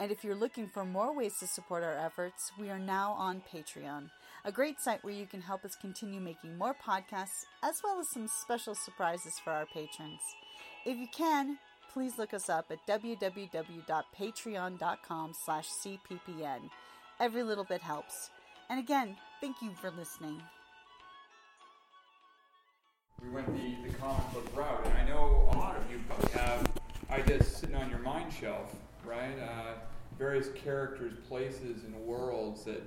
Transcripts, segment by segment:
And if you're looking for more ways to support our efforts, we are now on Patreon, a great site where you can help us continue making more podcasts, as well as some special surprises for our patrons. If you can, please look us up at www.patreon.com slash cppn. Every little bit helps. And again, thank you for listening. we went the, the comic book route, and I know a lot of you probably have ideas sitting on your mind shelf, right? Uh, various characters, places, and worlds that,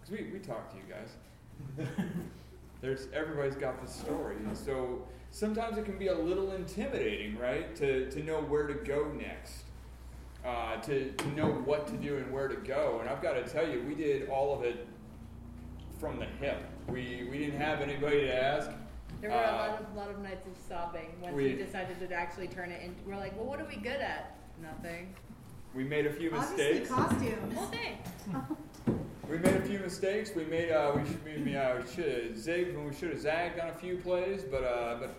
because we, we talk to you guys. There's everybody's got this story, and so sometimes it can be a little intimidating, right? To to know where to go next, uh, to to know what to do and where to go. And I've got to tell you, we did all of it from the hip. We we didn't have anybody to ask. There were a Uh, lot of, lot of nights of sobbing once we- we, decided to actually turn it into. We're like, well, what are we good at? Nothing. We made a few Obviously, mistakes. costumes. Well, thanks. We made a few mistakes. We made uh, we should we, uh, we should have zigged when we should have zagged on a few plays, but uh, but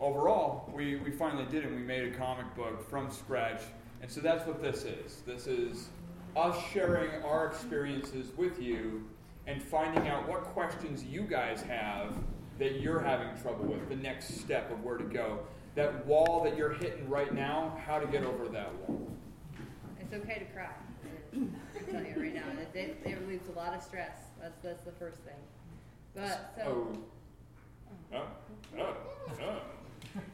overall we, we finally did it. and We made a comic book from scratch, and so that's what this is. This is us sharing our experiences with you and finding out what questions you guys have that you're having trouble with. The next step of where to go. That wall that you're hitting right now, how to get over that wall. It's okay to cry. I'm telling you right now, it, it, it relieves a lot of stress. That's that's the first thing. But so Oh. Oh. Oh. Oh.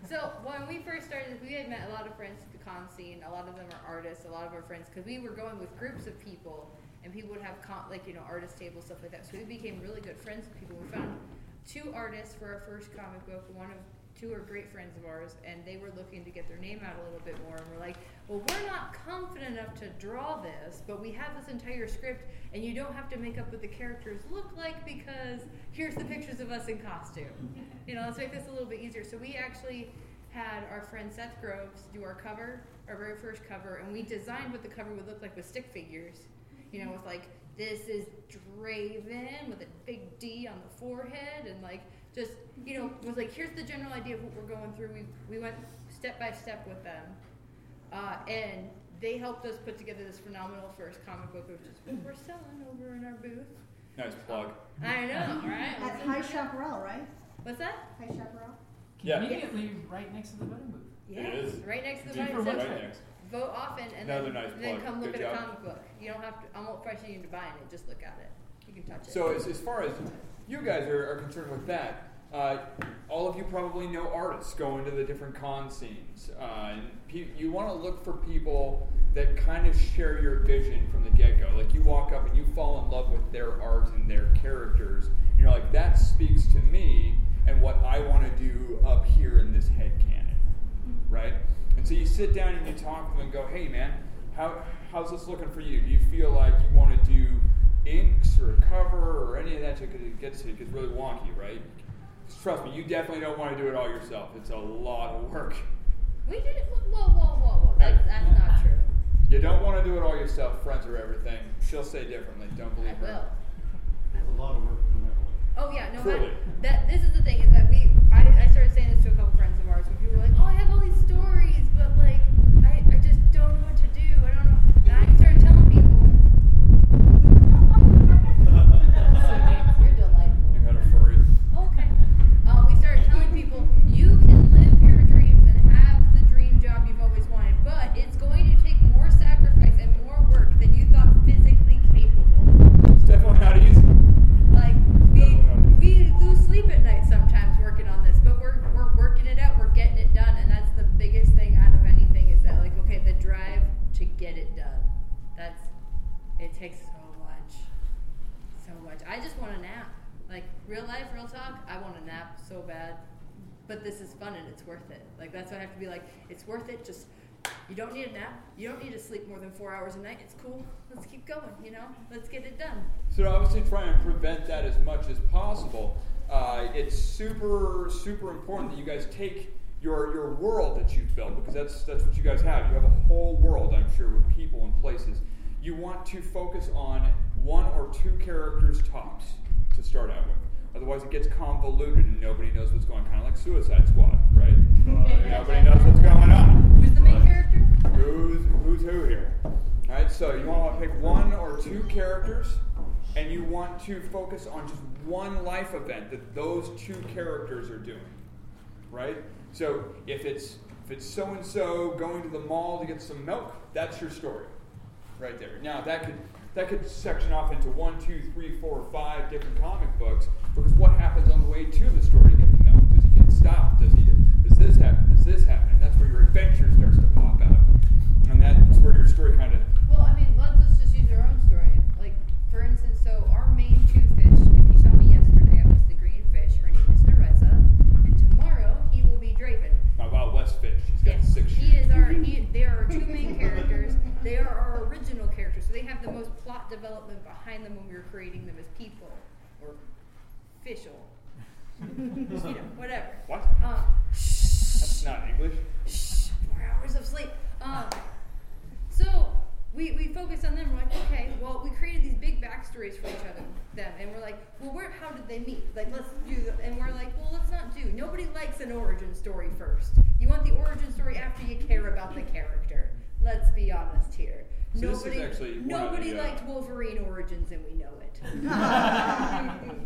so when we first started, we had met a lot of friends at the con scene. A lot of them are artists. A lot of our friends, because we were going with groups of people, and people would have con- like you know artist tables stuff like that. So we became really good friends with people. We found two artists for our first comic book. One of two are great friends of ours, and they were looking to get their name out a little bit more. And we're like, well, we're not confident enough to draw this, but we have this entire script, and you don't have to make up what the characters look like because here's the pictures of us in costume. You know, let's make this a little bit easier. So we actually had our friend Seth Groves do our cover, our very first cover, and we designed what the cover would look like with stick figures. You know, with like this is Draven with a big D on the forehead, and like just you know was like here's the general idea of what we're going through. We we went step by step with them, uh, and they helped us put together this phenomenal first comic book, which is what we're selling over in our booth. Nice plug. I know, right? At High Chaparral, right? What's that? High Chaparral. Yeah. Conveniently right next to the voting booth. Yeah, It is. right next to the Super Vine Right Central. next. Vote often and Another then, nice then come look Good at a comic book. You don't have to. I won't pressure you into buying it. Just look at it. You can touch it. So as, as far as you guys are, are concerned with that, uh, all of you probably know artists going to the different con scenes. Uh, pe- you want to look for people that kind of share your vision from the get-go. Like you walk up and you fall in love with their art and their characters. And you're like, that speaks to me and what I want to do up here in this head canon, right? And so you sit down and you talk to them and go, hey man, how, how's this looking for you? Do you feel like you want to do inks or a cover or any of that because it gets it gets really wonky, right? Trust me, you definitely don't want to do it all yourself. It's a lot of work. we did it. Whoa, whoa, whoa, whoa. That's, that's not true. You don't want to do it all yourself. Friends are everything. She'll say differently. Don't I believe her. will. It's a lot of work no matter what. Oh yeah, no. Truly. I, that this is the thing is that we. I, I started saying this to a couple friends of ours when people were like, "Oh, I have all these stories, but like, I, I just don't know what to do. I don't know." And I started telling people, "You're delightful." You had a furry. Okay. Uh, we started telling people you can live your dreams and have the dream job you've always wanted, but it's going to take more sacrifice and more work than you thought physically capable. It's definitely not easy. Like we we lose sleep at night sometimes real I want a nap so bad. But this is fun and it's worth it. Like that's what I have to be like, it's worth it, just you don't need a nap. You don't need to sleep more than four hours a night. It's cool. Let's keep going, you know? Let's get it done. So obviously try and prevent that as much as possible. Uh, it's super, super important that you guys take your your world that you've built because that's that's what you guys have. You have a whole world, I'm sure, with people and places. You want to focus on one or two characters tops to start out with. Otherwise, it gets convoluted and nobody knows what's going. on. Kind of like Suicide Squad, right? Uh, nobody knows what's going on. Who's the main character? Who's who's who here? All right, so you want to pick one or two characters, and you want to focus on just one life event that those two characters are doing. Right. So if it's if it's so and so going to the mall to get some milk, that's your story, right there. Now that could that could section off into one, two, three, four, five different comic books because what happens on the way to the store to get the milk? Does he get stopped? Does he? Does this happen? Does this happen? And that's where your adventure starts to pop out, and that's where your story kind of Well, I mean, let's, let's just use our own story. Like, for instance, so our main two fish, if you saw me yesterday, I was the green fish. Her name is Nereza. And tomorrow, he will be Draven. my Wild West fish. He's got Yes, six he shoes. is our. He, they are our two main characters. They are our original characters, so they have the most plot development behind them when we were creating them as people or official. Just, you know, whatever. What? Um, That's not English. shh, four hours of sleep. Um, so we, we focus on them. We're like, okay, well, we created these big backstories for each other, them, and we're like, well, where, how did they meet? Like, let's do, the, and we're like, well, let's not do. Nobody likes an origin story first. You want the origin story after you care about the character. Let's be honest here. So this is nobody actually nobody the, uh, liked Wolverine origins, and we know it.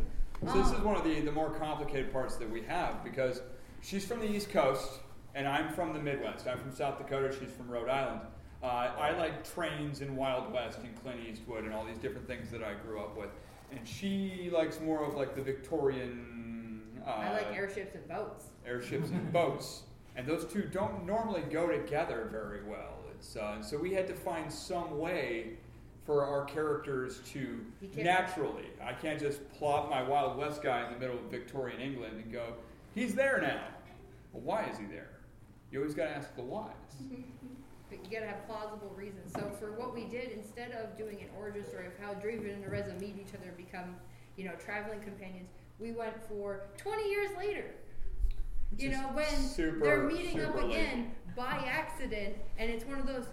So this is one of the, the more complicated parts that we have because she's from the East Coast and I'm from the Midwest. I'm from South Dakota. She's from Rhode Island. Uh, I like trains and Wild West and Clint Eastwood and all these different things that I grew up with. And she likes more of like the Victorian. Uh, I like airships and boats. airships and boats, and those two don't normally go together very well. Uh, and so we had to find some way for our characters to naturally. I can't just plop my Wild West guy in the middle of Victorian England and go, he's there now. Well, why is he there? You always got to ask the whys. But you gotta have plausible reasons. So for what we did, instead of doing an origin story of how Draven and Areza meet each other and become, you know, traveling companions, we went for 20 years later. Which You know, when they're meeting up late. again by accident, and it's one of those.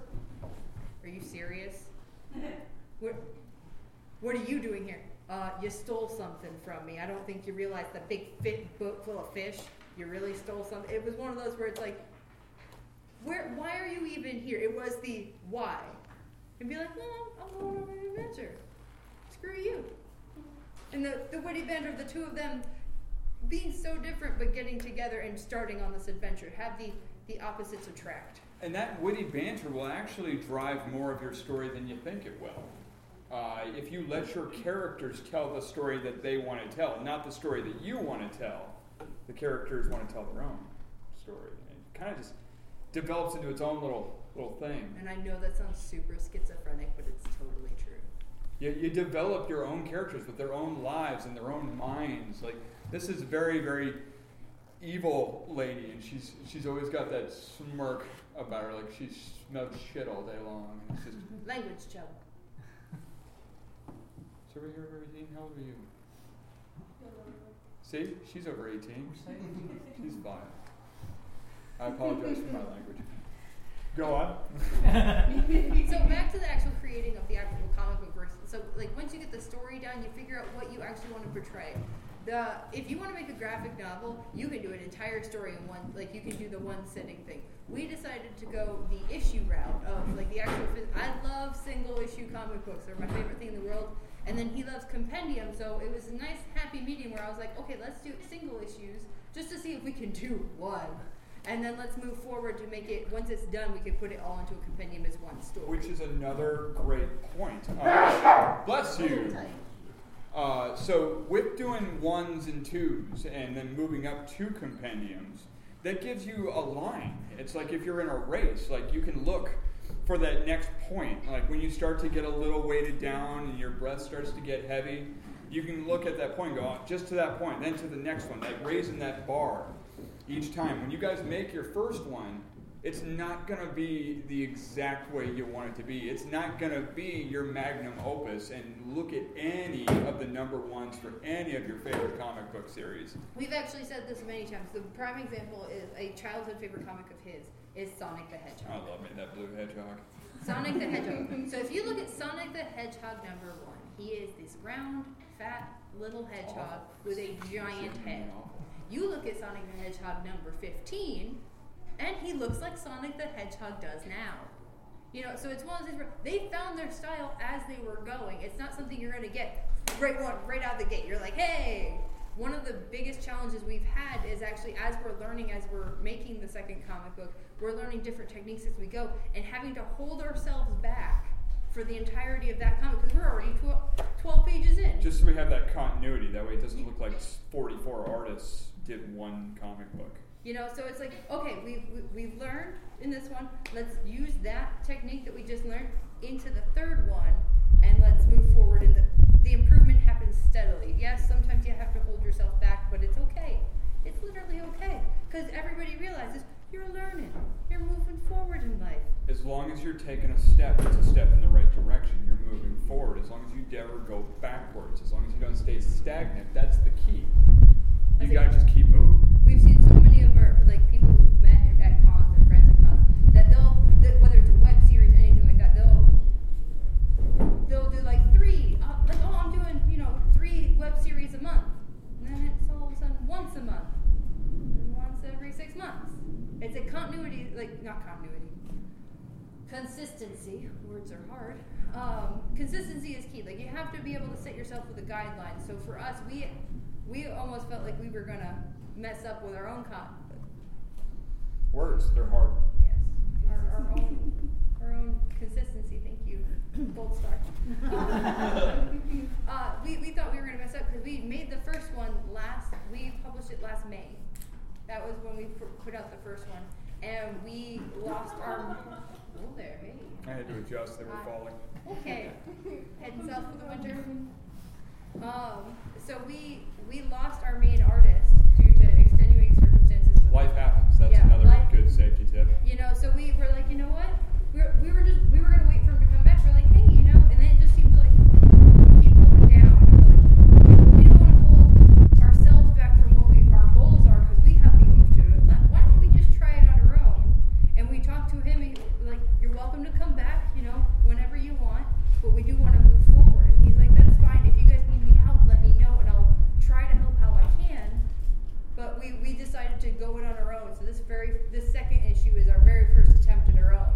Are you serious? what? What are you doing here? Uh, you stole something from me. I don't think you realize the big fit boat full of fish. You really stole something. It was one of those where it's like, where? Why are you even here? It was the why, and be like, well, I'm going on an adventure. Screw you. And the the witty banter of the two of them being so different but getting together and starting on this adventure have the the opposites attract. And that witty banter will actually drive more of your story than you think it will. Uh, if you let your characters tell the story that they want to tell, not the story that you want to tell, the characters want to tell their own story. And it kind of just develops into its own little little thing. And I know that sounds super schizophrenic, but it's totally true. You, you develop your own characters with their own lives and their own minds. Like this is very very evil lady, and she's she's always got that smirk about her, like she smelled shit all day long. And it's just Language chub. So we're here over 18. How old are you? See? She's over 18. She's fine. I apologize for my language. Go on. so back to the actual creating of the actual comic book version. So like once you get the story down, you figure out what you actually want to portray. The if you want to make a graphic novel, you can do an entire story in one. Like you can do the one sitting thing. We decided to go the issue route of like the actual. I love single issue comic books. They're my favorite thing in the world. And then he loves compendium, so it was a nice happy medium where I was like, okay, let's do single issues just to see if we can do one. And then let's move forward to make it, once it's done, we can put it all into a compendium as one story. Which is another great point. Uh, bless you. Uh, so with doing ones and twos and then moving up to compendiums, that gives you a line. It's like if you're in a race, like you can look for that next point. Like when you start to get a little weighted down and your breath starts to get heavy, you can look at that point go "Oh, just to that point, then to the next one, like raising that bar each time. When you guys make your first one, it's not going to be the exact way you want it to be. It's not going to be your magnum opus and look at any of the number ones for any of your favorite comic book series. We've actually said this many times. The prime example is a childhood favorite comic of his is Sonic the Hedgehog. I love me that blue hedgehog. Sonic the Hedgehog. So if you look at Sonic the Hedgehog number one, he is this round, fat little hedgehog with a giant head. You look at Sonic the Hedgehog number 15, and he looks like Sonic the Hedgehog does now. You know, so it's one of those things they found their style as they were going. It's not something you're going to get right one right out the gate. You're like, hey. One of the biggest challenges we've had is actually as we're learning, as we're making the second comic book, we're learning different techniques as we go, and having to hold ourselves back for the entirety of that comic because we're already 12, 12 pages in. Just so we have that continuity, that way it doesn't look like 44 artists did one comic book. You know, so it's like, okay, we've, we- we've learned in this one, let's use that technique that we just learned into the third one, and let's move forward. And the, the improvement happens steadily. Yes, sometimes you have to hold yourself back, but it's okay. It's literally okay. Because everybody realizes you're learning, you're moving forward in life. As long as you're taking a step, it's a step in the right direction. You're moving forward. As long as you never go backwards, as long as you don't stay stagnant, that's the key. I You think- gotta just keep moving. We've seen so many of our like people we've met at cons and friends at cons that they'll that whether it's a web series, anything like that, they'll they'll do like three, uh, like oh I'm doing you know three web series a month, and then it's all of a sudden once a month, and once every six months. It's a continuity, like not continuity, consistency. Words are hard. Um, consistency is key. Like you have to be able to set yourself with a guideline. So for us, we we almost felt like we were gonna mess up with our own con. Words, they're hard. Yes, our, our own our own consistency. Thank you, gold star. uh, we, we thought we were gonna mess up because we made the first one last. We published it last May. That was when we pu- put out the first one, and we lost our. Oh, there, hey. I had to adjust, they were Uh, falling. Okay, heading south for the winter. Um, so we we lost our main artist due to extenuating circumstances. Life happens. That's Yeah, another life- good safety tip. You know, so we were like, you know what? We were, we were just we were gonna wait for him to come back. We're like, hey, you know, and then it just seemed to like keep going down. And we're like, we don't want to hold ourselves back from what we our goals are because we have the oomph to it. Let- Why don't we just try it on our own? And we talked to him. And he, like, you're welcome to come back. You know, whenever you want. But we do want to move forward. And he's like, that's fine. If you guys need me help, let me know, and I'll try to help how I can. But we, we decided to go it on our own. So this very this second issue is our very first attempt at our own.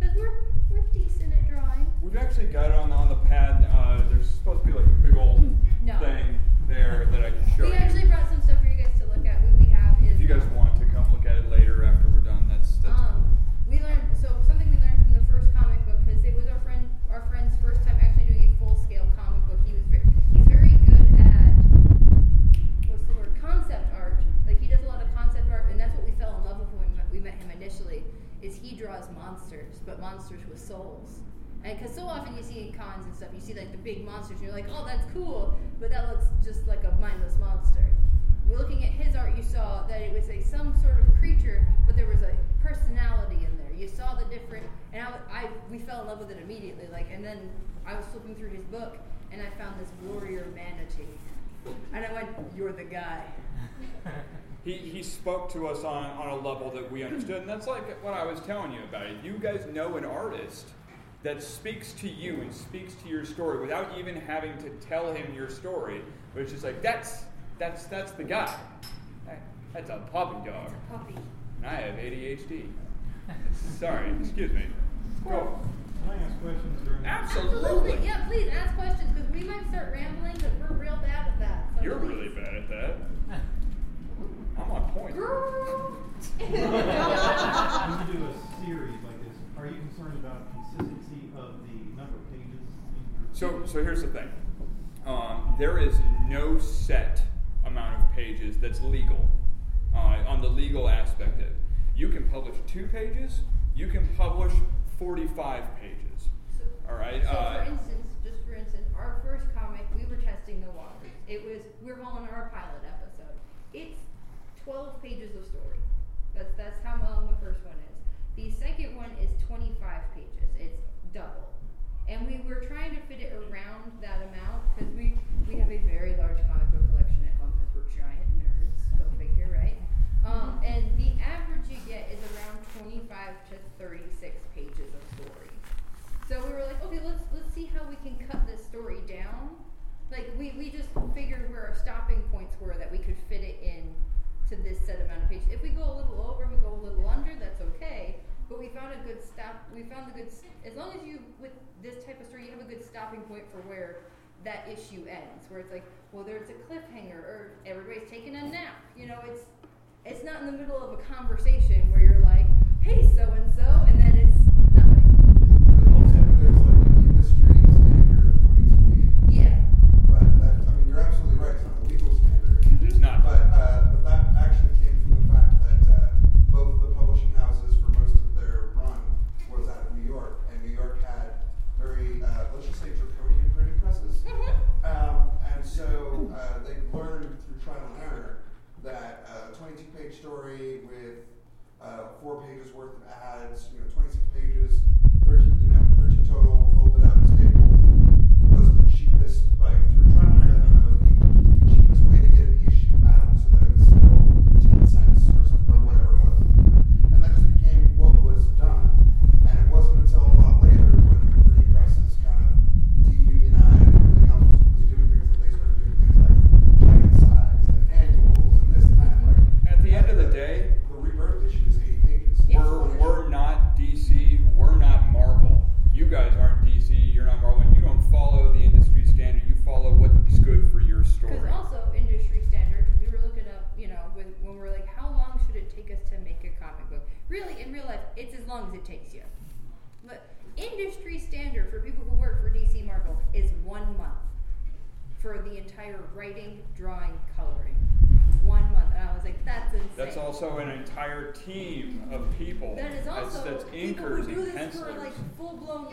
Because we're we're decent at drawing. We've actually got it on, on the pad. Uh, there's supposed to be like a big old No. thing there that I can show We you. actually brought some stuff for you guys to look at. What we have is if you guys want to come look at it later after we're done, that's that's um we learned so something we learned from the first comic book because it was our friend our friend's first time actually doing a full scale comic book. He was very, he's very good at what's the word concept art. Like he does a lot of concept art, and that's what we fell in love with when we met, we met him initially. Is he draws monsters, but monsters with souls. And because so often you see in cons and stuff, you see like the big monsters, you're like, oh, that's cool, but that looks just like a mindless monster. Looking at his art, you saw that it was a some sort of creature, but there was a personality in there. You saw the different, and I, I we fell in love with it immediately. Like, and then I was flipping through his book, and I found this warrior manatee, and I went, "You're the guy." he, he spoke to us on, on a level that we understood, and that's like what I was telling you about it. You guys know an artist that speaks to you and speaks to your story without even having to tell him your story, but it's just like that's that's that's the guy. That- That's a puppy dog, Puppy. and I have ADHD. Sorry, excuse me. Go. Can I ask questions during? Absolutely. Yeah, please ask questions because we might start rambling because we're real bad at that. So You're please. really bad at that. I'm on point. Girl. When you do a series like this, are you concerned about consistency of the number of pages? in your- So, here's the thing. Um, there is no set amount of pages that's legal uh, on the legal aspect of it. You can publish two pages. You can publish 45 pages. So- All right. So uh, for instance, just for instance, our first comic, we were testing the waters. It was we're calling our pilot episode. It's 12 pages of story. That's that's how long the first one is. The second one is 25 pages. It's double. And we were trying to fit it around that amount because we we have a very large comic book collection at home because we're giant nerds. Go figure, right? Um, and the average you get is around 25 to 36 pages of story. So we were like, okay, let's let's see how we can cut this story down. Like we, we just figured where our stopping points were that we could fit it in to this set amount of pages. If we go a little over, we go a little under, that's okay. But we found a good stop. We found a good s- as long as you with this type of story, you have a good stopping point for where that issue ends. Where it's like, well, there's a cliffhanger, or everybody's taking a nap. You know, it's it's not in the middle of a conversation where you're like, hey, so and so, and then it's nothing. The whole standard is like an industry standard of twenty-two feet. Yeah. But that, I mean, you're absolutely right, it's not a legal standard. It's not. But, uh, uh, four pages worth of ads, you know, 26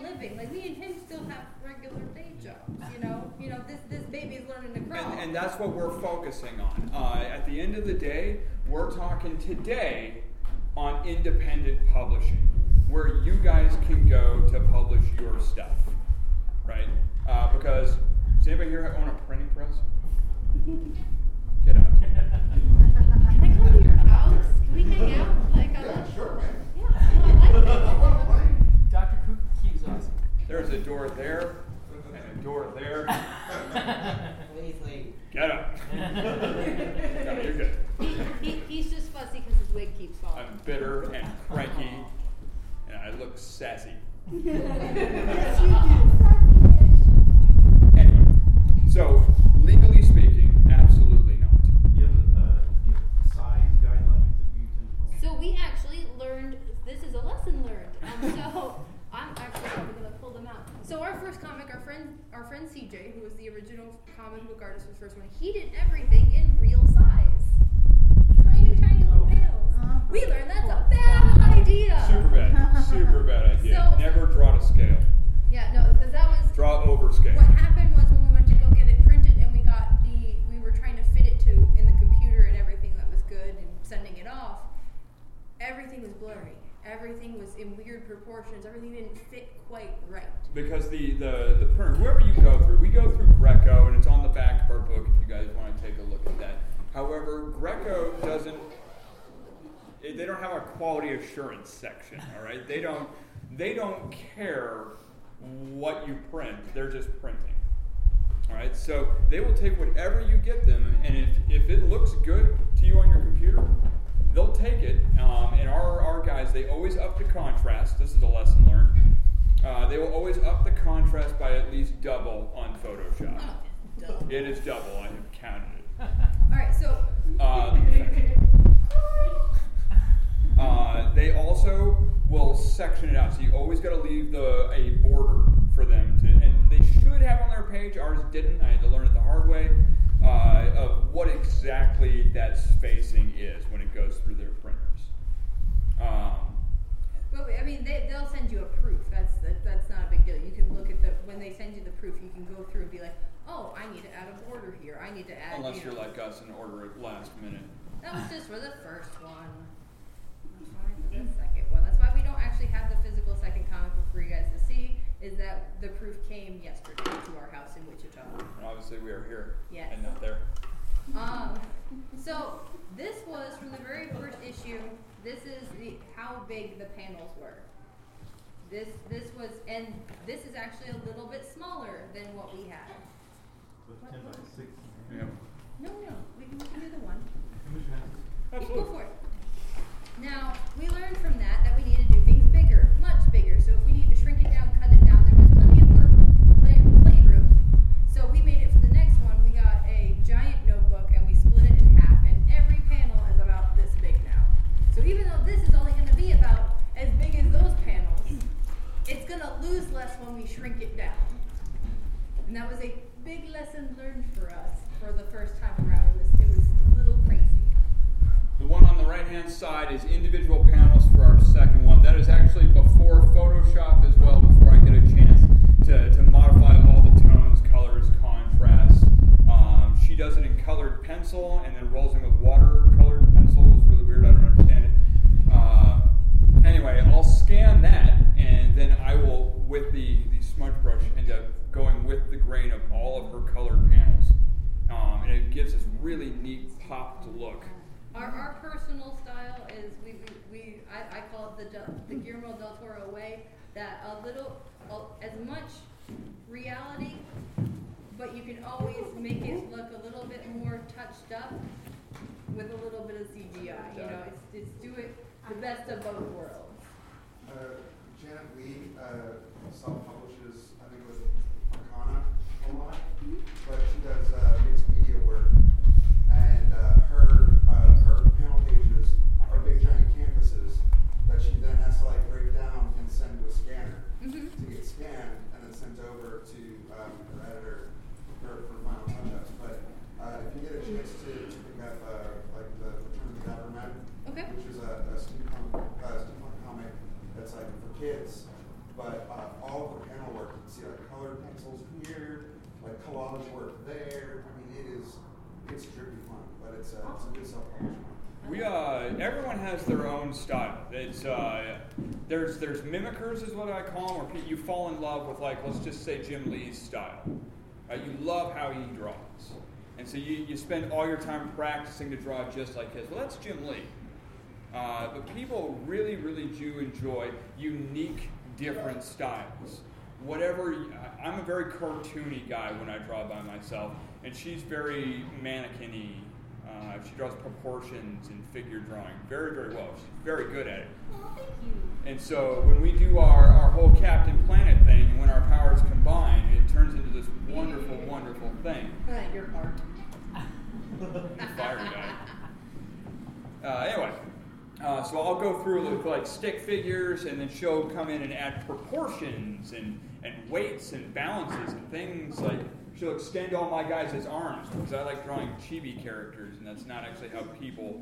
living. Like me and him still have regular day jobs. You know, you know this this baby's learning to crawl. And, and that's what we're focusing on. Uh, at the end of the day, we're talking today on independent publishing, where you guys can go to publish your stuff, right? Uh, because does anybody here own a printing press? Get out. Can I come to your house? Can we hang out? Like, I Yeah, like, sure, man. yeah, I like it. Dr. Cook keeps awesome. There's a door there and a door there. Please leave. Get up. no, you're good. He, he, he's just fussy because his wig keeps falling. I'm bitter and cranky, and I look sassy. Anyway, so legally speaking, absolutely not. Do you have a, uh, do you have size guidelines that you tend to follow? So we actually learned. This is a lesson learned. Um, so I'm actually probably gonna pull them out. So our first comic, our friend, our friend CJ, who was the book artist for the first one, he did everything in real size, tiny, tiny little Oh. panels. We learned that's a bad idea. Super bad. Super bad idea. So- Never draw to scale. Yeah, no, because that was Draw over scale. What happened was when we went to go get it printed and we got the, we were trying to fit it to in the computer and everything that was good and sending it off. Everything was blurry. Everything was in proportions. Everything didn't fit quite right. Because the, the, the printer, whoever you go through, we go through Greco, and it's on the back of our book if you guys want to take a look at that. However, Greco doesn't, they don't have a quality assurance section, all right? They don't, they don't care what you print, they're just printing. All right, so they will take whatever you get them, and if, if it looks good to you on your computer, they'll take it. Um, and our, our guys, they always up the contrast. This is a lesson learned. Uh, they will always up the contrast by at least double on Photoshop. Oh. It is double. I have counted it. All right, so Um, uh, they also will section it out, so you always got to leave the a border for them to, and they should have on their page. Ours didn't. I had to learn it the hard way uh, of what exactly that spacing is goes through their printers. Um, But I mean, they, they'll send you a proof. That's that, that's not a big deal. You can look at the when they send you the proof, you can go through and be like, oh, I need to add a border here. I need to add. Unless you you're know, like us and order it last minute. That was just for the first one. That's fine for the second one. That's why we don't actually have the physical second comic book for you guys to see. Is that the proof came yesterday to our house in Wichita. And obviously we are here Yes. and not there. Um, so this was from the very first issue. This is the how big the panels were. This this was and this is actually a little bit smaller than what we had. With ten by six. Yep. No, no, we can, we can do the one. Commission has go for it. Now, we learned from that that we need to do things bigger, much bigger. So if we need to shrink it down, cut it down, there was plenty of work, play, playroom. So we made it for the next one. We got a giant notebook and we split it in half, and every panel is about this big now. So even though this is only going to be about as big as those panels, it's going to lose less when we shrink it down. And that was a big lesson learned for us for the first time around. It was, it was a little crazy. The one on the right hand side is individual panels for our second one. That is actually before Photoshop as well, before I get a chance to, to modify all the tones, colors, contrast. Um, she does it in colored pencil and then rolls in with watercolored pencil. It's really weird, I don't understand it. Uh, anyway, I'll scan that and then I will, with the, the smudge brush, end up going with the grain of all of her colored panels. Um, and it gives this really neat pop to look. Our, our personal style is we, we, we I, I call it the, Del- the Guillermo del Toro way that a little a- as much reality but you can always make it look a little bit more touched up with a little bit of CGI you know it's, it's do it the best of both worlds. Uh, Janet Lee uh, self-publishes, I think, with Arcana a lot, but she does uh, mixed media work, and uh, her uh, her panel pages are big giant canvases that she then has to like break down and send to a scanner Mhm. to get scanned and then sent over to um, her editor for, for final touch-ups. But uh, if you get a chance to, to pick up uh, like the Return of the Dapper Men, Okay. which is a, a steampunk, uh, steampunk comic that's like for kids, but uh, all of the panel work, you can see like colored pencils here, like collage work there. I mean, it is, it's trippy fun, but it's a, it's a good self-published one. We uh, everyone has their own style. It's uh, there's there's is what I call them, pe- you fall in love with like let's just say Jim Lee's style. Right? You love how he draws, and so you, you spend all your time practicing to draw just like his. Well, that's Jim Lee. Uh, but people really, really do enjoy unique, different styles. Whatever, I'm a very cartoony guy when I draw by myself, and she's very mannequin-y. Uh, she draws proportions and figure drawing very, very well. She's very good at it. oh thank you And so when we do our, our whole Captain Planet thing, and when our powers combine, it turns into this wonderful, wonderful thing. Right, your part Fire guy. Uh, anyway, uh, so I'll go through with like stick figures, and then she'll come in and add proportions and, and weights and balances and things like she'll extend all my guys' arms because I like drawing chibi characters, and that's not actually how people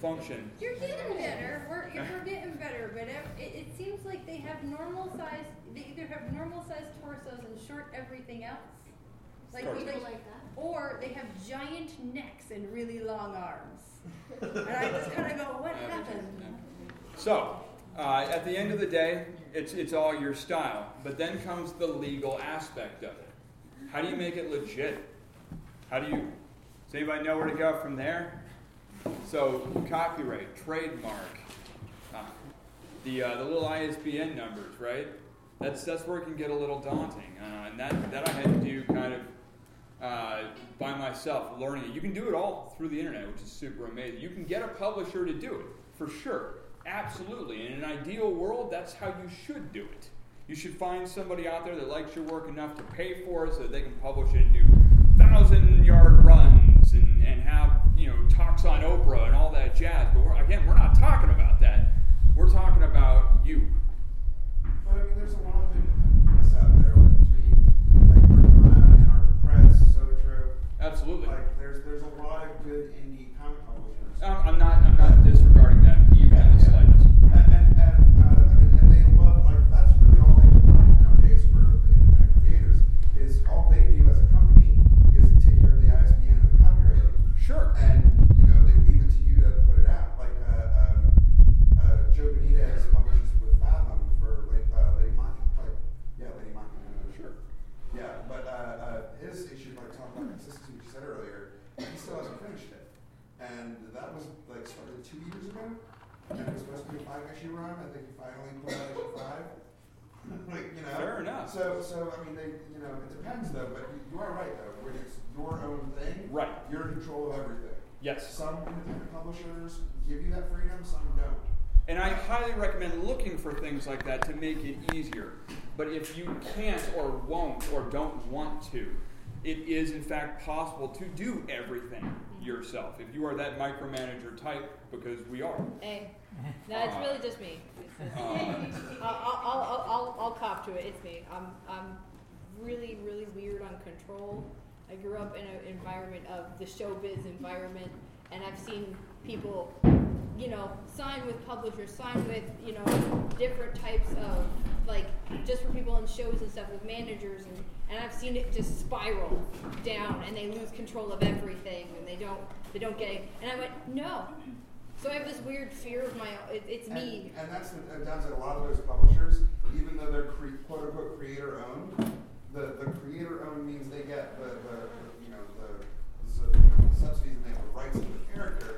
function. You're getting better. We're, we're getting better, but it, it seems like they have normal size. They either have normal sized torsos and short everything else, like, Torsos. like that. or they have giant necks and really long arms. and I just kind of go, what happened? So, uh, at the end of the day, it's, it's all your style. But then comes the legal aspect of it. How do you make it legit? How do you. Does anybody know where to go from there? So, copyright, trademark, uh, the, uh, the little ISBN numbers, right? That's, that's where it can get a little daunting. Uh, and that, that I had to do kind of uh, by myself, learning it. You can do it all through the internet, which is super amazing. You can get a publisher to do it, for sure. Absolutely. In an ideal world, that's how you should do it. You should find somebody out there that likes your work enough to pay for it so that they can publish it and do thousand yard runs and, and have, you know, talks on Oprah and all that jazz. But we're, again, we're not talking about that. We're talking about you. But I mean, there's a lot of independence out there, like between like Arcana and our press, so true. Absolutely. Like, there's there's a lot of good indie comic publishers. Um, I'm not. I'm not disregarding them even in the slightest. And, and, and, uh, and, and they love, like, that's really all they can find nowadays for the independent creators, is all they do as a company that was like started two years ago. And it was supposed to be a five issue run. I think you finally put out issue five. like, you know. Fair enough. So, so I mean, they, you know, it depends though. But you, are right though. When it's your own thing, Right. You're in control of everything. Yes. Some independent publishers give you that freedom. Some don't. And I highly recommend looking for things like that to make it easier. But if you can't or won't or don't want to, it is in fact possible to do everything yourself. If you are that micromanager type, because we are. Hey, no, it's really just me. Just, Uh, I'll, I'll, I'll, I'll, I'll cop to it. It's me. I'm, I'm really, really weird on control. I grew up in an environment of the showbiz environment, and I've seen people, you know, sign with publishers, sign with, you know, different types of, like, just for people in shows and stuff with managers, and, and I've seen it just spiral down, and they lose control of everything, and they don't, they don't get it. And I went, no. So I have this weird fear of my, it, it's me. And, and that's the, and Don's a lot of those publishers, even though they're cre- quote unquote creator owned, the, the creator owned means they get the, the, you know, the, the subsidies and they have the rights to the character.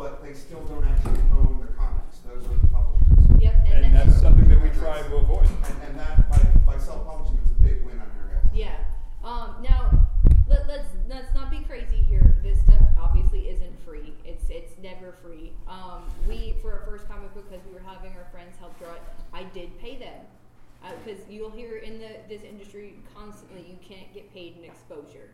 But they still don't actually own the comics. Those are the publishers. Yep. and then- that's something that we try to avoid. And, and that, by, by self publishing, it's a big win on your guys. Yeah. Um, now, let, let's let's not be crazy here. This stuff obviously isn't free. It's it's never free. Um, we for our first comic book because we were having our friends help draw it. I did pay them because you'll hear in the this industry constantly you can't get paid in exposure.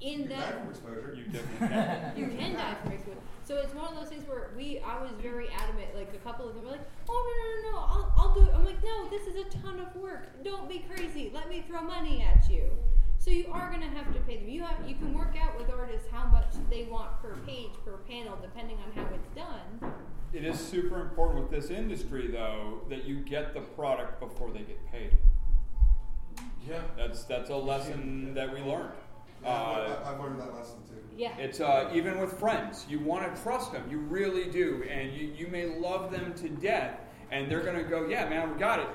In You that die from exposure. You definitely can. you can die from exposure. So it's one of those things where we, I was very adamant. Like a couple of them were like, "Oh no no no no, I'll, I'll do it." I'm like, "No, this is a ton of work. Don't be crazy. Let me throw money at you." So you are gonna have to pay them. You have, you can work out with artists how much they want per page per panel, depending on how it's done. It is super important with this industry, though, that you get the product before they get paid. Yeah. That's that's a lesson that we learned. Yeah, I, I've learned that lesson too. Yeah. It's uh, even with friends. You want to trust them. You really do. And you, you may love them to death. And they're going to go, yeah, man, we got it.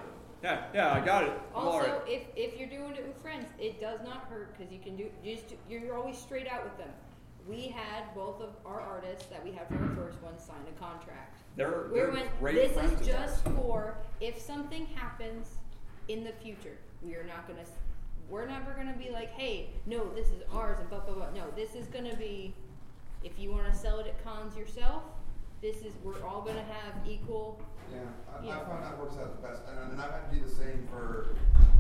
Yeah, yeah, I got it. I'm Also, right." if, if you're doing it with friends, it does not hurt because you can do you just you're, you're always straight out with them. We had both of our artists that we had for our first one sign a contract. They're, We they're went. great This friends is just for if something happens in the future. We are not gonna. s- We're never gonna be like, hey, no, this is ours and blah blah blah. No, this is gonna be. If you want to sell it at cons yourself, this is. We're all gonna have equal. Yeah, I, Yeah. I found that works out the best, and, and I've had to do the same for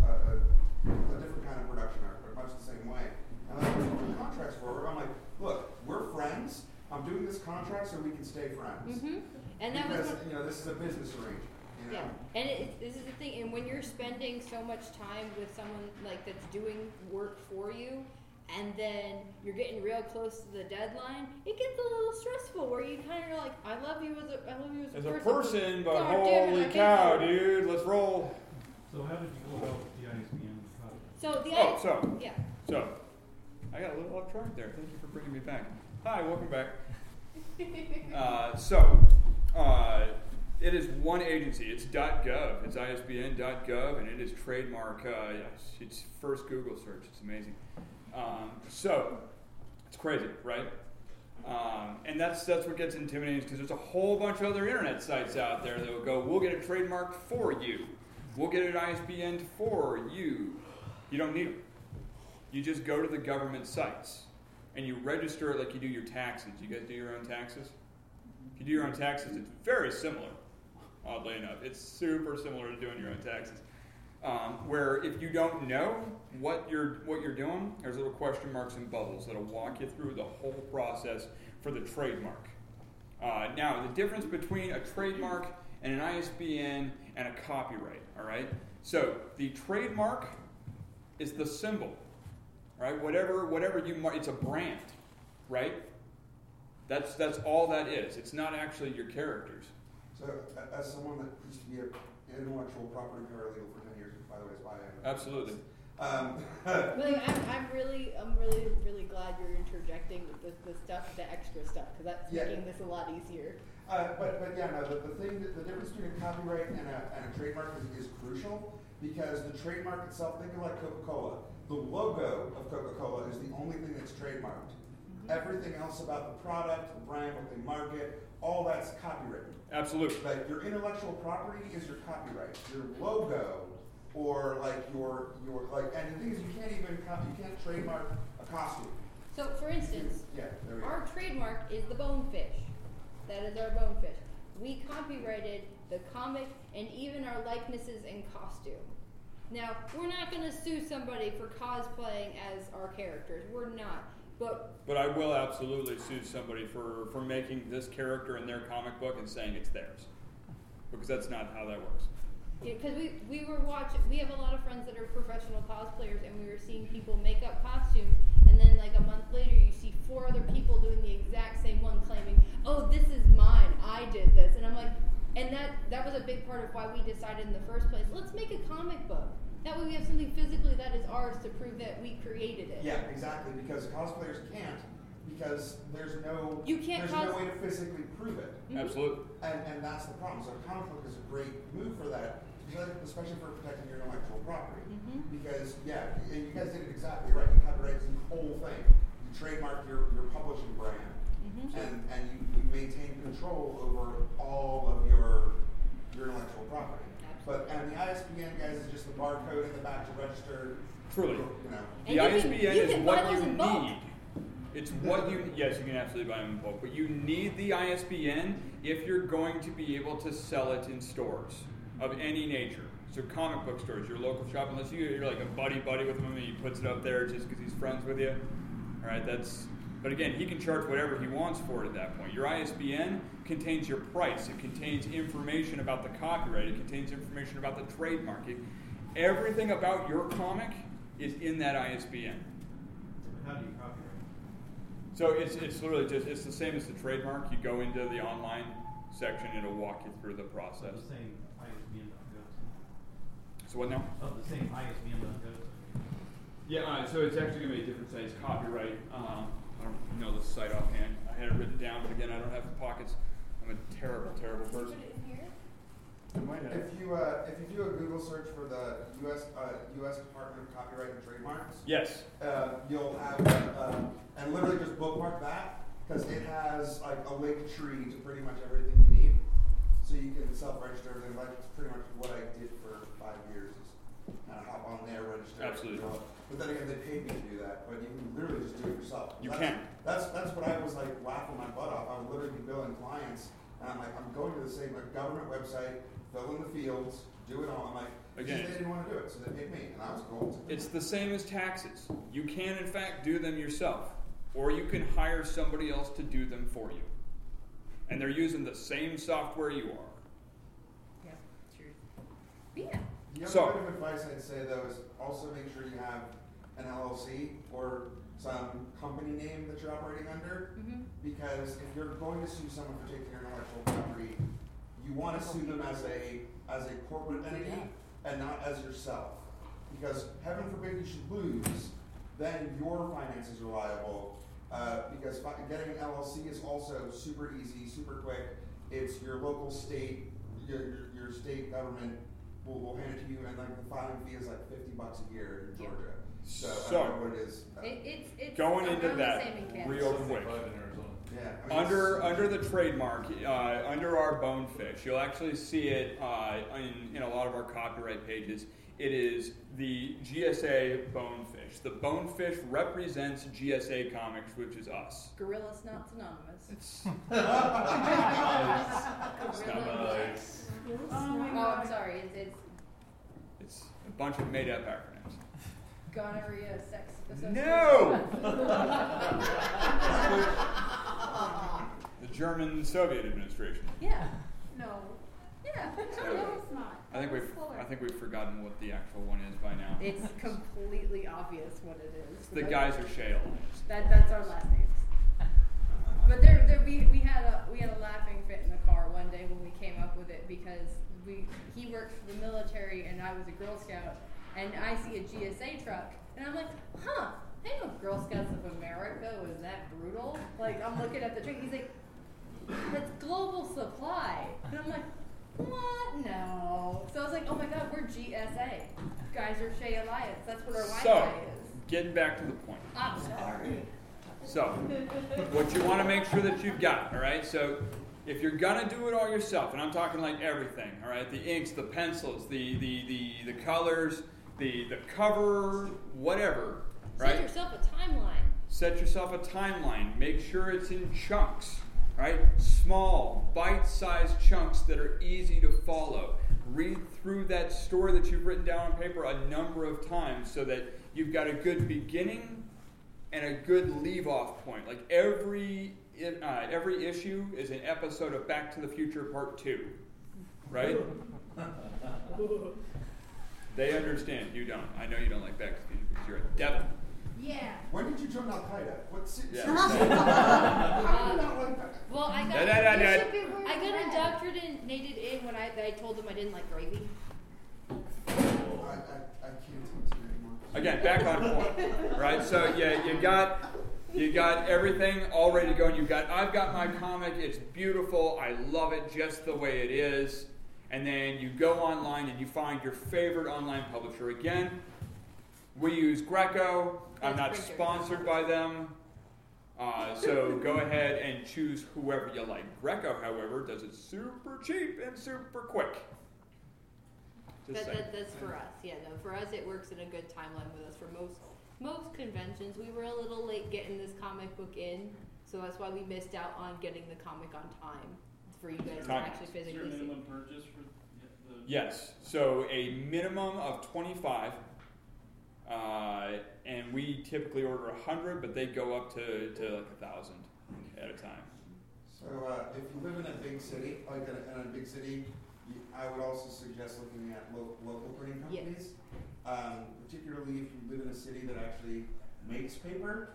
a, a, a different kind of production art, but much the same way. And like, "What contracts for? I'm like, look, we're friends. I'm doing this contract so we can stay friends. Mm-hmm. And that was. because one- you know this is a business arrangement. You know? Yeah, and it, it, this is the thing. And when you're spending so much time with someone like that's doing work for you, and then you're getting real close to the deadline, it gets a little stressful. Where you kind of are like, I love you as a, I love you as a As a person. person, but God damn it, holy cow, do it." dude, let's roll. So how did you go about the ISBN product? So the Oh, I- so, yeah, so, I got a little off track there. Thank you for bringing me back. Hi, welcome back. Uh, so, uh, it is one agency. It's .gov. It's ISBN.gov, and it is trademark. Uh, it's first Google search. It's amazing. Um, so, it's crazy, right? Um, and that's that's what gets intimidating because there's a whole bunch of other internet sites out there that will go, we'll get it trademarked for you, we'll get it ISBN for you. You don't need them. You just go to the government sites and you register it like you do your taxes. You guys do your own taxes? If you do your own taxes, it's very similar. Oddly enough, it's super similar to doing your own taxes. Um, where if you don't know what you're what you're doing, there's little question marks and bubbles that'll walk you through the whole process for the trademark. Uh, now, the difference between a trademark and an ISBN and a copyright. All right. So the trademark is the symbol, right? Whatever whatever you mar- it's a brand, right? That's that's all that is. It's not actually your characters. So, a- as someone that used to be an intellectual property paralegal for ten years, which by the way is why I am. Absolutely. Um, Really, I'm, I'm really, I'm really, really glad you're interjecting with the, the stuff, the extra stuff, because that's Yeah. making this a lot easier. Uh, but, but yeah, no, the, the thing, that, the difference between a copyright and a, and a trademark is, is crucial because the trademark itself, think of like Coca-Cola. The logo of Coca-Cola is the only thing that's trademarked. everything else about the product, the brand, what they market, all that's copywritten. Absolutely. Like your intellectual property is your copyright. Your logo or like your your like and the thing is you can't even co- you can't trademark a costume. So, for instance, Yeah, there we go. our trademark is the bonefish. That is our bonefish. We copyrighted the comic and even our likenesses and costume. Now, we're not going to sue somebody for cosplaying as our characters. We're not. But But I will absolutely sue somebody for, for making this character in their comic book and saying it's theirs. Because that's not how that works. because we, we were watching, we have a lot of friends that are professional cosplayers, and we were seeing people make up costumes, and then like a month later, you see four other people doing the exact same one, claiming, "Oh, this is mine. I did this," and I'm like, and that that was a big part of why we decided in the first place, let's make a comic book. That way, we have something physically that is ours to prove that we created it. Yeah, exactly. Because cosplayers can't because there's no You can't there's cos- no way to physically prove it. Mhm. Absolutely. And, and that's the problem. So comic book is a great move for that, because I think- especially for protecting your intellectual property. Mhm. Because yeah, and you guys did it exactly right. You copyright the whole thing. You trademark your, your publishing brand, Mhm. and and you, you maintain control over all of your your intellectual property. But and the ISBN guys is just the barcode in the back to register. Truly. You know. The And you can- ISBN you is can buy what those you in bulk. need. It's what you yes, you can absolutely buy them in bulk, but you need the ISBN if you're going to be able to sell it in stores of any nature. So comic book stores, your local shop, unless you, you're like a buddy buddy with him and he puts it up there just because he's friends with you. All right, that's. But again, he can charge whatever he wants for it at that point. Your ISBN contains your price. It contains information about the copyright. It contains information about the trademark. It, everything about your comic is in that ISBN. How do you copyright? So it's, it's literally just it's the same as the trademark. You go into the online section, it'll walk you through the process. The same ISBN.gov. So what now? Oh, the same ISBN.gov. Yeah, uh, so it's actually going to be a different size copyright. Um, I don't know the site offhand. I had it written down, but again, I don't have the pockets. I'm a terrible, terrible person. I might have. If you uh, if you do a Google search for the U.S. Uh, U.S. Department of Copyright and Trademarks, Yes. uh, you'll have uh, and literally just bookmark that because it has like a link tree to pretty much everything you need, so you can self-register everything. Like it's pretty much what I did for five years is kind of hop on there, register. Absolutely. Do it. But then again, they paid me to do that. But you can literally just do it yourself. You that's, can. That's that's what I was like laughing my butt off. I would literally be billing clients, and I'm like, I'm going to the same like, government website, fill in the fields, do it all. I'm like, Again. they didn't want to do it, so they paid me, and I was cool. It's the same as taxes. You can, in fact, do them yourself, or you can hire somebody else to do them for you. And they're using the same software you are. Yeah, true. But yeah. The other So- bit of advice I'd say though is also make sure you have an LLC or some company name that you're operating under, Mm-hmm. because if you're going to sue someone for taking your intellectual property, you want to sue them as a as a corporate entity and not as yourself, because heaven forbid you should lose, then your finances are liable. Uh, because getting an LLC is also super easy, super quick. It's your local state, your, your, your state government will, will hand it to you, and like the filing fee is like fifty bucks a year in. Georgia. So, I So- don't know what it is. Uh, It, it's it's Going around into the that same in Kansas. real quick. yeah, I mean, Under it's- under the trademark, uh, under our bonefish, you'll actually see it uh, in, in a lot of our copyright pages. It is the GSA bonefish. The bonefish represents GSA Comics, which is us. Gorillas not synonymous. It's, Gorilla it's, Oh, I'm sorry. It's, it's it's a bunch of made up acronyms. Gonorrhea sex association. No! The German Soviet administration. yeah. No. Yeah. No, it's not. I think we've I think we've forgotten what the actual one is by now. It's completely obvious what it is. The guys are shale. That that's our last names. But there, there we, we had a we had a laughing fit in the car one day when we came up with it because we he worked for the military and I was a Girl Scout and I see a GSA truck and I'm like, huh, I know Girl Scouts of America was that brutal. Like I'm looking at the truck, he's like, that's global supply, and I'm like, what? No. So I was like, oh my god, we're GSA, Guys are Shea Alliance. That's what our So, Wi-Fi is. getting back to the point. I'm sorry. So, what you want to make sure that you've got, all right? So, if you're gonna do it all yourself, and I'm talking like everything, all right? The inks, the pencils, the the the, the colors, the the cover, whatever, right? Set yourself a timeline. Set yourself a timeline. Make sure it's in chunks, right? Small, bite-sized chunks that are easy to follow. Read through that story that you've written down on paper a number of times so that you've got a good beginning and a good leave-off point. Like every uh, every issue is an episode of Back to the Future Part Two, right? they understand. You don't. I know you don't like Back to the Future because you're a devil. Yeah. When did you join Al Qaeda? What? se- Yeah. How do you not like that? Well, I got Da, da, da, da. I got indoctrinated in when I, I told them I didn't like gravy. I, I, I can't talk to you anymore. Again, back on point, right? So yeah, you got you got everything all ready to go. And you've got I've got my comic. It's beautiful. I love it just the way it is. And then you go online and you find your favorite online publisher. Again, we use Greco. I'm not sponsored by them. Uh, so go ahead and choose whoever you like. Greco, however, does it super cheap and super quick. That, that, that's for us. Yeah, no, for us it works in a good timeline with us. For most most conventions, we were a little late getting this comic book in, so that's why we missed out on getting the comic on time for you guys to Time. actually Is there a physically see. minimum purchase for the? Yes. So a minimum of 25. Uh, and we typically order 100, but they go up to, to like a 1,000 at a time. So uh, if you live in a big city, like in a, in a big city, you, I would also suggest looking at lo- local printing Yes. companies. Um, particularly if you live in a city that actually makes paper,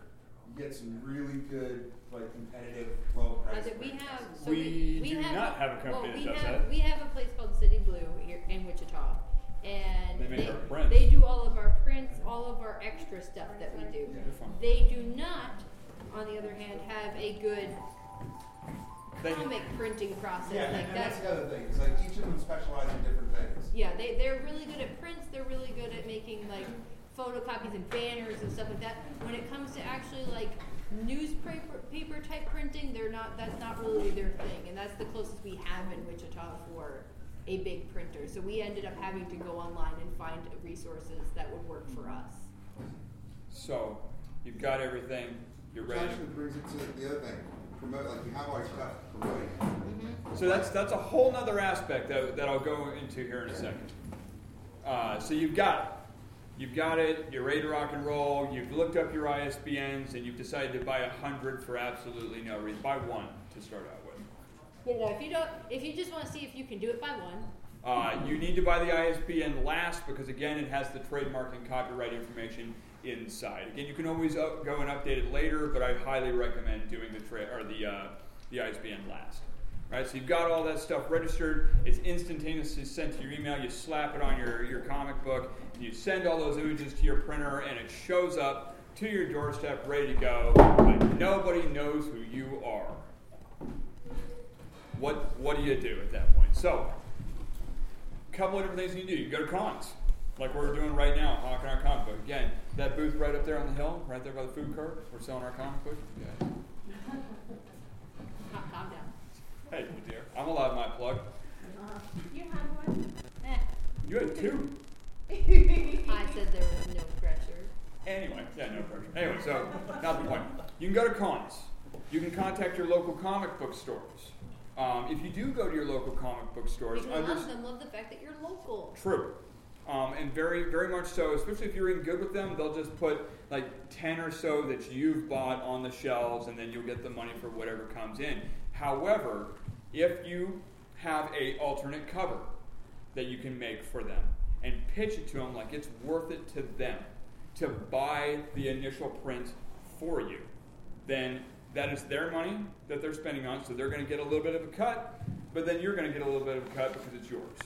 you get some really good, like competitive, well I priced. we have. So We we, do have not have a company well, that we does have, that. We have a place called City Blue here in Wichita, and They make they, our prints. they do all of our prints, all of our extra stuff that we do. They're. They do not, on the other hand, have a good They- comic printing process Yeah, like and that. that's the other thing. It's like each of them specialize in different things. Yeah, they, they're really good at prints. They're really good at making like photocopies and banners and stuff like that. When it comes to actually like newspaper paper type printing, they're not. That's not really their thing, and that's the closest we have in Wichita for a big printer. So we ended up having to go online and find resources that would work for us. So you've got everything. You're Which ready. actually brings it to the other thing. Promote, like you have all your stuff, promote it. So that's that's a whole other aspect that, that I'll go into here in a second. Uh, so you've got it. You've got it. You're ready to rock and roll. You've looked up your ISBNs and you've decided to buy a hundred for absolutely no reason. Buy one to start out with. Know, if you don't, if you just want to see if you can do it by one, Uh, you need to buy the ISBN last because again, it has the trademark and copyright information inside. Again, you can always up, go and update it later, but I highly recommend doing the tra- or the uh, the ISBN last. Right, so you've got all that stuff registered. It's instantaneously sent to your email. You slap it on your, your comic book, you send all those images to your printer, and it shows up to your doorstep, ready to go. But nobody knows who you are. What what do you do at that point? So a couple of different things you can do. You go to cons, like we're doing right now, hawking our comic book. Again, that booth right up there on the hill, right there by the food court, we're selling our comic book. Yeah. Hey, dear, I'm allowed my plug. You had one? You had two. I said there was no pressure. Anyway, yeah, no pressure. Anyway, so not the point. You can go to cons. You can contact your local comic book stores. Um, if you do go to your local comic book stores, Because a lot under- of them love the fact that you're local. True. Um, and very, very much so, especially if you're in good with them, they'll just put like 10 or so that you've bought on the shelves and then you'll get the money for whatever comes in. However, if you have a alternate cover that you can make for them and pitch it to them like it's worth it to them to buy the initial print for you, then that is their money that they're spending on, so they're going to get a little bit of a cut, but then you're going to get a little bit of a cut because it's yours,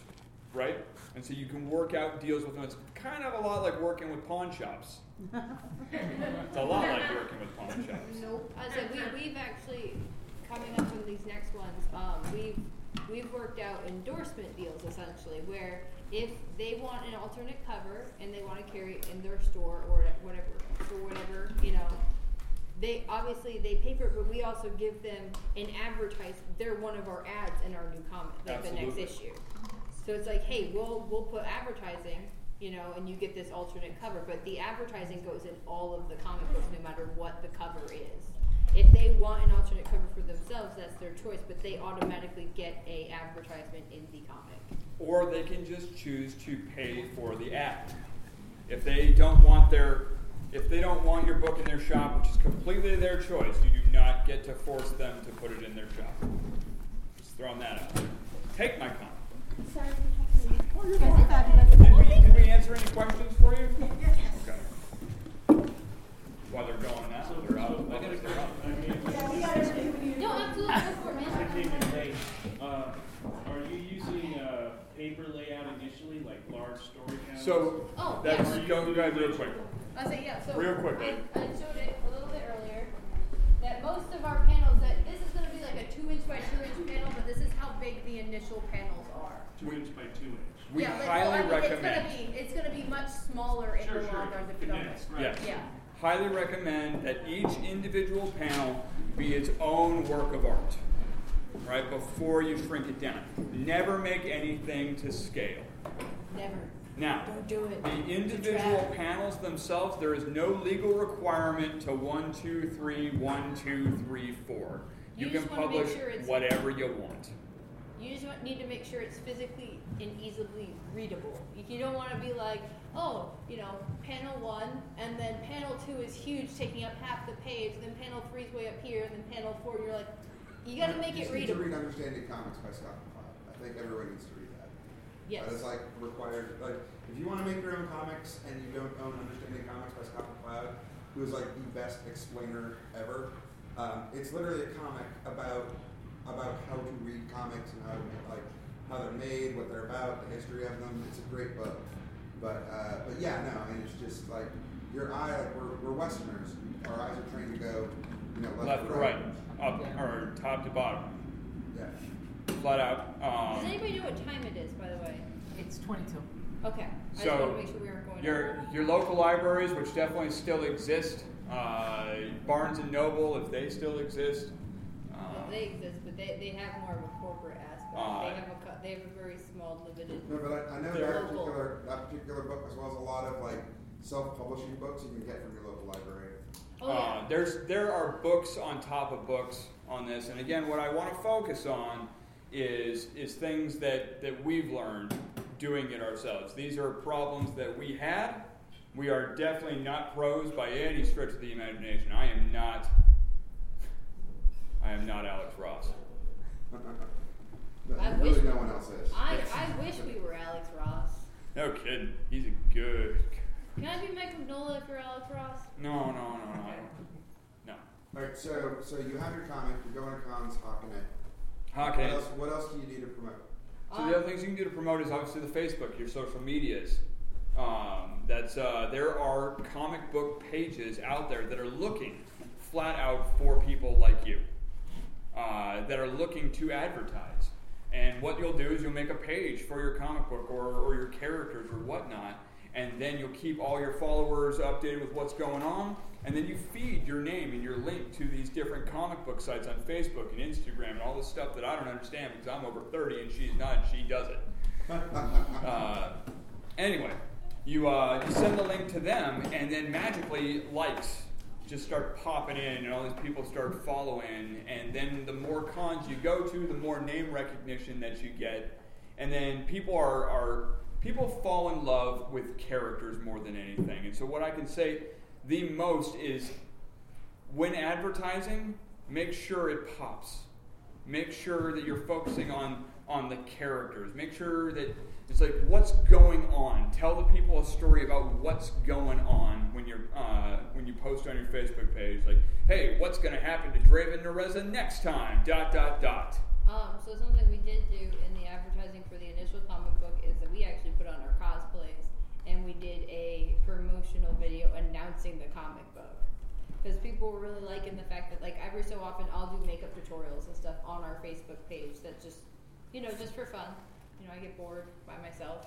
right? And so you can work out deals with them. It's kind of a lot like working with pawn shops. it's a lot like working with pawn shops. Nope. I said we we've actually coming up with these next ones. Um, we've we've worked out endorsement deals essentially where if they want an alternate cover and they want to carry it in their store or whatever or whatever you know, they obviously they pay for it, but we also give them an advertise. They're one of our ads in our new comic, like the next issue. So it's like, hey, we'll we'll put advertising, you know, and you get this alternate cover, but the advertising goes in all of the comic books, no matter what the cover is. If they want an alternate cover for themselves, that's their choice, but they automatically get a advertisement in the comic. Or they can just choose to pay for the ad. If they don't want their if they don't want your book in their shop, which is completely their choice, you do not get to force them to put it in their shop. Just throwing that out. Take my comment. Sorry for talking. Oh, you're. Did we, did we answer any questions for you? Okay. While they're going now, they're out. I got a they're out. I mean, Yeah, we gotta do what you No, absolutely, go for it, I came in late. Uh, are you using, uh, paper layout initially, like large story counts? So Oh, that's yeah. go, go ahead real quick. I say yeah. So Real quick. I, I showed it a little bit earlier that most of our panels that this is going to be like a two inch by two inch panel, but this is how big the initial panels are. Two inch by two inch. We yeah, like, highly well, I mean, recommend. It's going to be it's going to be much smaller in Sure, the sure. run if you don't. Right. Yes. Yeah. Highly recommend that each individual panel be its own work of art. Right before you shrink it down. Never make anything to scale. Never. Now, Don't do it. the individual panels themselves, there is no legal requirement to one, two, three, one, two, three, four. You, You can just wanna make publish sure it's- whatever you want. You just need to make sure it's physically and easily readable. You, you don't want to be like, oh, you know, panel one, and then panel two is huge, taking up half the page, and then panel three is way up here, and then panel four, you're like, you got to make You it just need to read Understanding Comics by Scott McCloud. I think everyone needs to read that. Yes. That is like required. Like, if you want to make your own comics and you don't own Understanding Comics by Scott McCloud, who is like the best explainer ever, um, it's literally a comic about about how to read comics and how to like how they're made, what they're about, the history of them. It's a great book. But uh, but yeah, no, I mean it's just like your eye. Like we're, we're Westerners. Our eyes are trained to go, you know, left, Left to to right, up or top to bottom, Yeah. flat out. Does Um, anybody know what time it is, by the way? It's 22. Okay. I just So, want to make sure we aren't going your over. your local libraries, which definitely still exist, uh, Barnes and Noble, if they still exist. Well, Uh, they exist, but they, they have more of a corporate aspect. Uh, they have a co- they have a very small limited. No, but I, I know that local. particular that particular book, as well as a lot of like self-publishing books you can get from your local library. Oh yeah. Uh, there's there are books on top of books on this, and again, what I want to focus on is is things that that we've learned doing it ourselves. These are problems that we had. We are definitely not pros by any stretch of the imagination. I am not. I am not Alex Ross. But I really, wish- no one else is. I, I wish we were Alex Ross. No kidding. He's a good. Can I be Mike Mignola for Alex Ross? No, no, no, no. I don't. No. All right, so so you have your comic. You're going to cons, hawking it. Hawking What it. else? What else do you need to promote? So the other things you can do to promote is obviously the Facebook, your social medias. Um, that's uh, there are comic book pages out there that are looking flat out for people like you uh, that are looking to advertise. And what you'll do is you'll make a page for your comic book or, or your characters or whatnot, and then you'll keep all your followers updated with what's going on, and then you feed your name and your link to these different comic book sites on Facebook and Instagram and all this stuff that I don't understand because I'm over 30 and she's not and she does it. Uh, anyway, you, uh, you send the link to them, and then magically likes just start popping in, and all these people start following. And then the more cons you go to, the more name recognition that you get. And then people are, are people fall in love with characters more than anything. And so what I can say the most is when advertising, make sure it pops. Make sure that you're focusing on on the characters. Make sure that it's like what's going on. Tell the people a story about what's going on when you're uh, when you post on your Facebook page. Like, hey, what's going to happen to Draven Nereza next time? Dot dot dot. Um, so something we did do in the advertising for the initial comic book is that we actually put on our cosplays and we did a promotional video announcing the comic book. Because people were really liking the fact that, like, every so often I'll do makeup tutorials and stuff on our Facebook page that just, you know, just for fun. You know, I get bored by myself.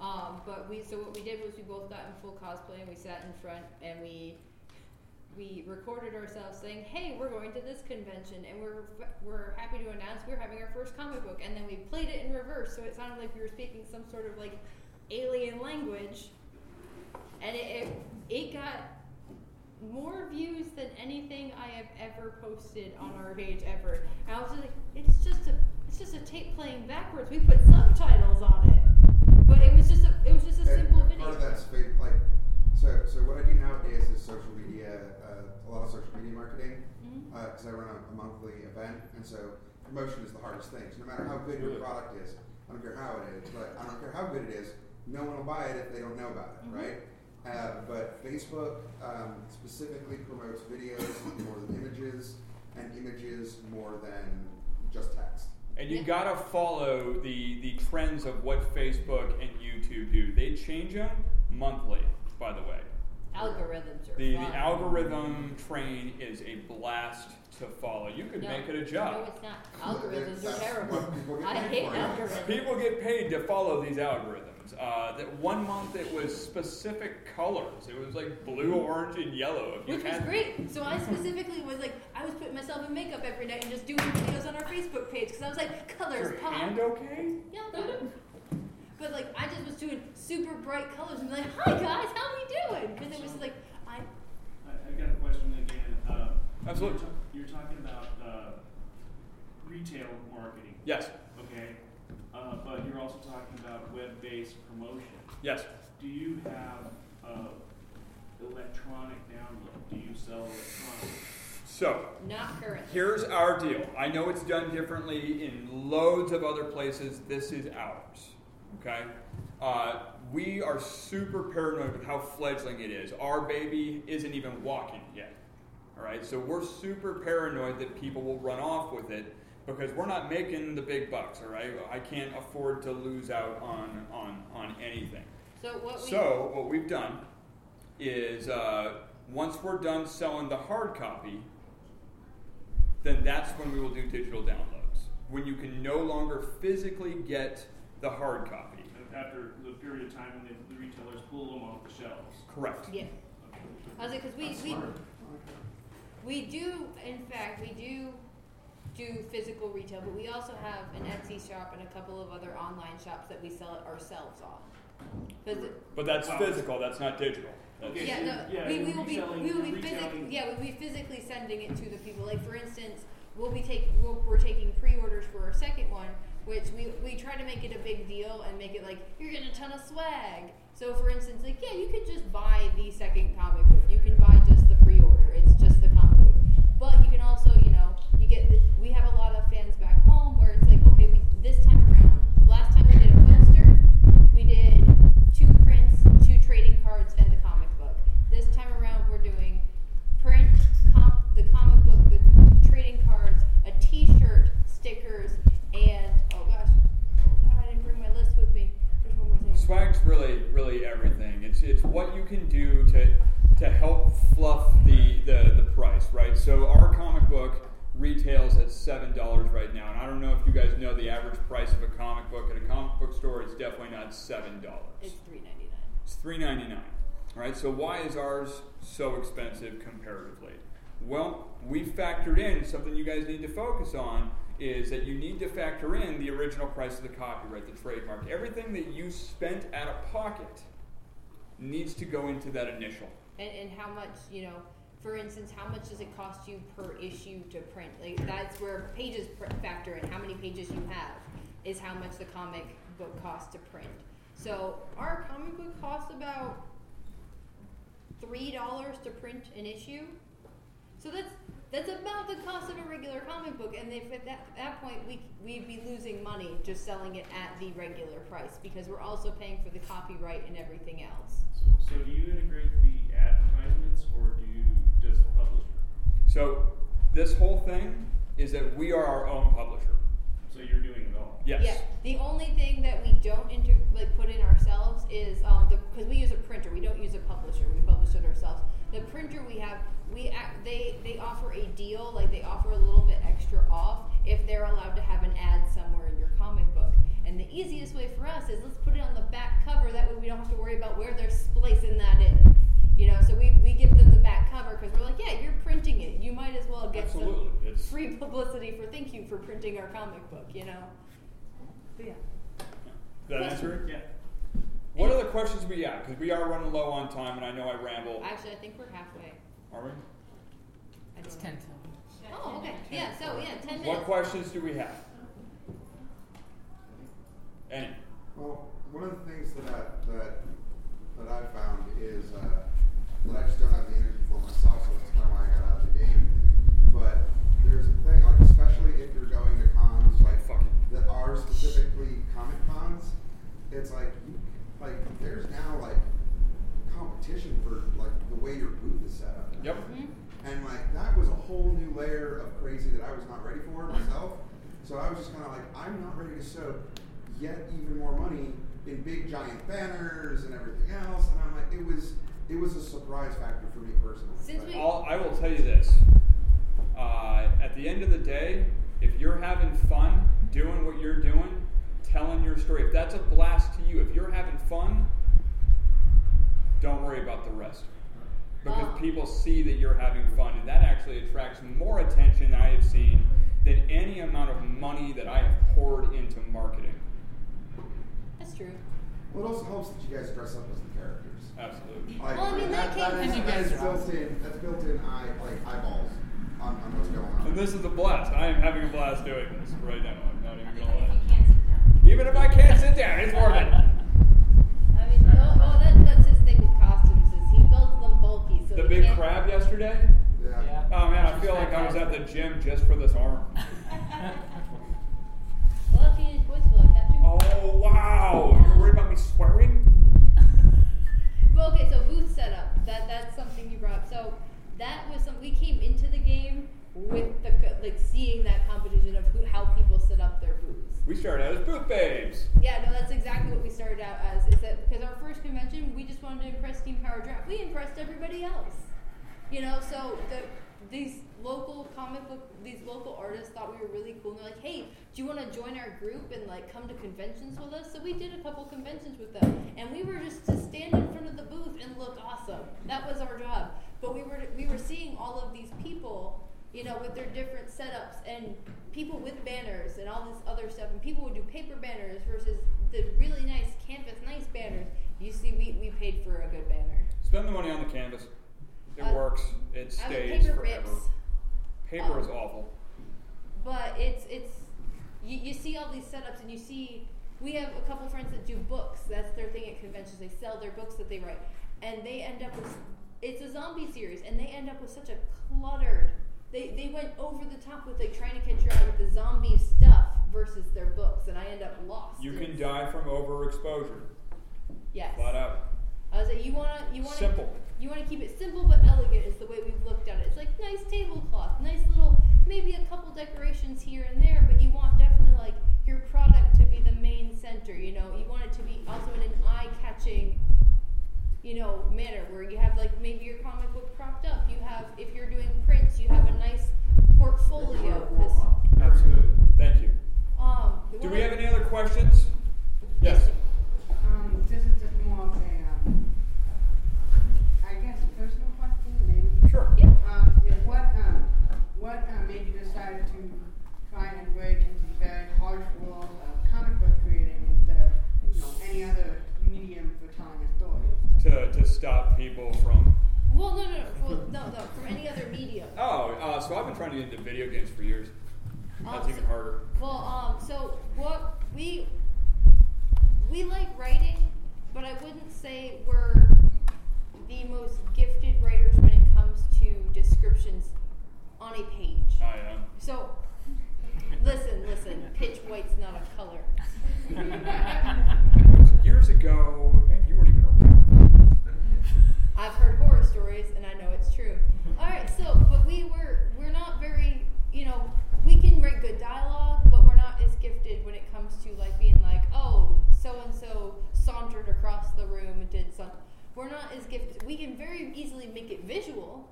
Um, but we, so what we did was we both got in full cosplay and we sat in front and we we recorded ourselves saying, "Hey, we're going to this convention, and we're we're happy to announce we're having our first comic book." And then we played it in reverse, so it sounded like we were speaking some sort of like alien language, and it it, it got more views than anything I have ever posted on our page ever. And I was just like, it's just a it's just a tape playing backwards. We put subtitles on it, but it was just a it was just a And- simple and video. Part of that's fa- like, so so what I do nowadays is social media, uh, a lot of social media marketing, because I run a, a monthly event, and so promotion is the hardest thing. So no matter how good your product is, I don't care how it is, but I don't care how good it is, no one will buy it if they don't know about it, Mhm. right? Uh, but Facebook um, specifically promotes videos more than images, and images more than just text. And you Yeah. gotta follow the the trends of what Facebook and YouTube do. They change them monthly, by the way. Algorithms are The, the algorithm train is a blast to follow. You could No, make it a job. No, job. it's not. Algorithms are terrible. what people get I hate algorithms. People get paid to follow these algorithms. Uh, that one month it was specific colors. It was like blue, orange, and yellow. If you Which was great. So I specifically was like, I was putting myself in makeup every night and just doing videos on our Facebook page because I was like, colors your pop. hand okay? Yeah, but, but like I just was doing super bright colors and be like, hi guys, how are we doing? Because it was like I I, I got a question again. Uh, Absolutely. You're, ta- you're talking about uh, retail marketing, Yes. okay? Uh, but you're also talking about web-based promotion. Yes. Do you have uh, electronic download? Do you sell electronic? So not currently. Here's our deal. I know it's done differently in loads of other places. This is ours. Okay? Uh, we are super paranoid with how fledgling it is. Our baby isn't even walking yet. All right? So we're super paranoid that people will run off with it because we're not making the big bucks. All right? I can't afford to lose out on on on anything. So what we So what we've done is uh, once we're done selling the hard copy, then that's when we will do digital downloads. When you can no longer physically get the hard copy. After the period of time when the, the retailers pull them off the shelves? Correct. Yeah. I was like, because we, we, we do, in fact, we do do physical retail, but we also have an Etsy shop and a couple of other online shops that we sell it ourselves on. 'Cause it- But that's Wow. physical. That's not digital. That's- Okay, yeah, so no, yeah, we, we will be reselling- we will be physically retailing- yeah we'll be physically sending it to the people. Like for instance, we'll be take we'll, we're taking pre-orders for our second one, which we we try to make it a big deal and make it like you're getting a ton of swag. So for instance, like yeah, you could just buy the second comic book. You can buy just the pre-order. It's just the comic book. But you can also you know you get the, we have a lot of fans back home where it's like okay we, this time around last time we did a poster we did two prints, two trading cards, and the comic book. This time around, we're doing print, com- the comic book, the trading cards, a T-shirt, stickers, and oh gosh, oh I didn't bring my list with me. There's one more thing. Swag's really, really everything. It's it's what you can do to to help fluff the, the, the price, right? So our comic book retails at seven dollars right now, and I don't know if you guys know the average price of a comic book at a comic book store. It's definitely not seven dollars. It's three ninety nine. It's three ninety nine. All right. So why is ours so expensive comparatively? Well, we factored in something you guys need to focus on is that you need to factor in the original price of the copyright, the trademark, everything that you spent out of pocket needs to go into that initial. And, and how much, you know, for instance, how much does it cost you per issue to print? Like that's where pages factor in. How many pages you have is how much the comic book costs to print. So our comic book costs about three dollars to print an issue. So that's that's about the cost of a regular comic book, and if at that, that point we we'd be losing money just selling it at the regular price because we're also paying for the copyright and everything else. So this whole thing is that we are our own publisher. So you're doing it all? Yes. Yeah. The only thing that we don't inter- like put in ourselves is um, the because we use a printer. We don't use a publisher. We publish it ourselves. The printer we have, we act, they they offer a deal. Like they offer a little bit extra off if they're allowed to have an ad somewhere in your comic book. And the easiest way for us is let's put it on the back cover. That way we don't have to worry about where they're splicing that in. You know, so we, we give them the back cover because we're like, yeah, you're printing it. You might as well get Absolutely. some It's- free publicity for thank you for printing our comic book. You know. But yeah. Did that answer it? Yeah. What other questions we have? Because we are running low on time, and I know I ramble. Actually, I think we're halfway. Are we? It's don't know. 10. Oh, okay. Yeah. So yeah, ten minutes. What questions do we have? Any? Well, one of the things that I, that that I found is uh, that I just don't have the energy for myself, so that's kind of why I got out of the game. But there's a thing, like especially if you're going to cons like Fucking- that are specifically comic cons, it's like like there's now like competition for like the way your booth is set up. and Yep. everything. And like that was a whole new layer of crazy that I was not ready for myself. So I was just kind of like, I'm not ready to soak yet even more money in big giant banners and everything else. And I'm like, it was it was a surprise factor for me personally. Since we- I'll, I will tell you this. Uh, at the end of the day, if you're having fun doing what you're doing, telling your story, if that's a blast to you, if you're having fun, don't worry about the rest. Because Oh. people see that you're having fun, and that actually attracts more attention than I have seen than any amount of money that I have poured into marketing. That's true. Well, it also helps that you guys dress up as the characters. Absolutely. Like, Well, I mean, that came- that And is, you guys is are built in. That's built in eye like eyeballs on, on what's going on. And this is a blast. I am having a blast doing this right now. I'm not even Even gonna lie. you can't sit down. Even if I can't sit down, it's worth it. I mean, no, oh, well, that, that's his thing with costumes is he builds them bulky. So The big crab yesterday. Yeah. Yeah. Oh man, I feel like I was at the gym just for this arm. A lot of teenage boys feel like that too. Oh wow! You're worried about me swearing? But okay, so booth setup. That that's something you brought up. So that was some. We came into the game with the like seeing that competition of who, how people set up their booths. We started out as booth babes. Yeah, no, that's exactly what we started out as. Is that because our first convention, we just wanted to impress Team Power Draft. We impressed everybody else. You know, so the these local comic book, these local artists thought we were really cool. And they're like, "Hey, do you want to join our group and like come to conventions with us?" So we did a couple conventions with them, and we were just to stand in front of the booth and look awesome. That was our job. But we were we were seeing all of these people, you know, with their different setups and people with banners and all this other stuff. And people would do paper banners versus the really nice canvas, nice banners. You see, we, we paid for a good banner. Spend the money on the canvas. It Uh, works. It I mean, stays paper forever. rips. Paper is Um, awful. But it's it's you, you see all these setups and you see we have a couple friends that do books. That's their thing at conventions. They sell their books that they write, and they end up with it's a zombie series, and they end up with such a cluttered. They they went over the top with like trying to catch your eye with the zombie stuff versus their books, and I end up lost. You can die from overexposure. Yes. Flat out. I was like, you wanna you wanna Simple. You wanna keep it simple but elegant is the way we've looked at it. It's like nice tablecloth, nice little maybe a couple decorations here and there, but you want definitely like your product to be the main center. You know, you want it to be also in an eye catching, you know, manner where you have like maybe your comic book propped up. You have if you're doing prints, you have a nice portfolio. Absolutely. Thank you. um, Do we have any other questions? Yes. Um, this is just more of a, I guess, a personal question, maybe. Sure. Yeah. Um, is what, um, what uh, made you decide to try and break into the very harsh world of comic book creating instead of, you know, any other medium for telling a story? To, to stop people from. Well, no, no, no, well, no, no, from any other medium. Oh, uh, so I've been trying to get into video games for years. That's Um, even so- harder. Well, um, so what we we like writing, but I wouldn't say we're the most gifted writers when it comes to descriptions on a page. Oh, I am. So listen, listen, pitch white's not a color. Years ago, and you weren't even around. I've heard horror stories and I know it's true. All right, so but we were we're not very you know we can write good dialogue, but we're not as gifted when it comes to like being like oh so and so sauntered across the room and did something. We're not as gifted. We can very easily make it visual,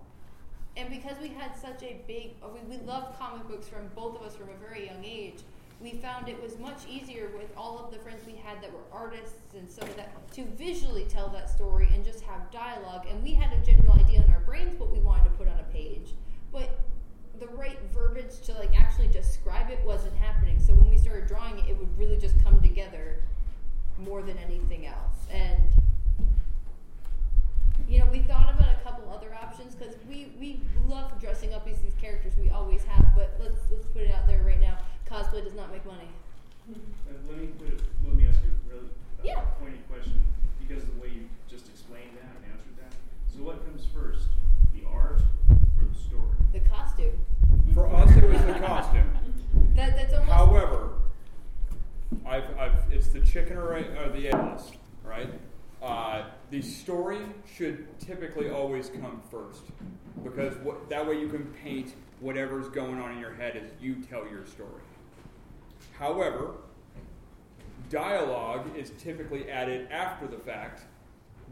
and because we had such a big uh, we we loved comic books from both of us from a very young age. we found it was much easier with all of the friends we had that were artists and some of that to visually tell that story and just have dialogue. And we had a general idea in our brains what we wanted to put on a page, but the right verbiage to like actually describe it wasn't happening. So when we started drawing it, it would really just come together more than anything else. And you know, we thought about a couple other options because we, we love dressing up as these characters. We always have, but let's let's put it out there right now. Cosplay does not make money. Uh, let me put it, let me ask you a really uh, Yeah. pointy question because of the way you just explained that and answered that. So what comes first, the art or the story? The costume. For us, it was the costume. That that's almost. However, I've, I've, it's the chicken or, or the eggless, right? Uh, the story should typically always come first because what, that way you can paint whatever's going on in your head as you tell your story. However, dialogue is typically added after the fact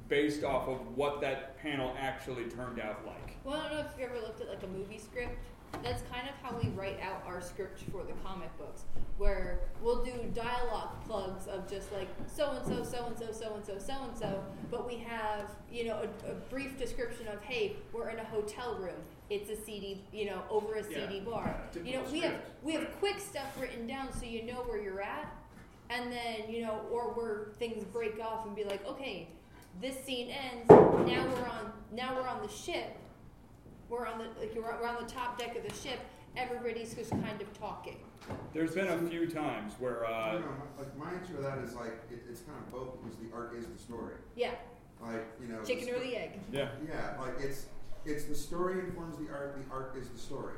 based off of what that panel actually turned out like. Well, I don't know if you've ever looked at like a movie script. That's kind of how we write out our script for the comic books, where we'll do dialogue plugs of just like so and so, so and so, so and so, so and so, but we have you know a, a brief description of hey, we're in a hotel room. It's a seedy, you know, over a seedy Yeah, bar. yeah, you know, we have we have quick stuff written down so you know where you're at, and then you know, or where things break off and be like, okay, this scene ends. Now we're on. Now we're on the ship. We're on the like we're, we're on the top deck of the ship. Everybody's just kind of talking. There's been a few times where I uh, don't know, my- like my answer to that is like it, it's kind of both because the art is the story. Yeah, Like you know, chicken the or the egg. yeah. Yeah, like it's it's the story informs the art. The art is the story.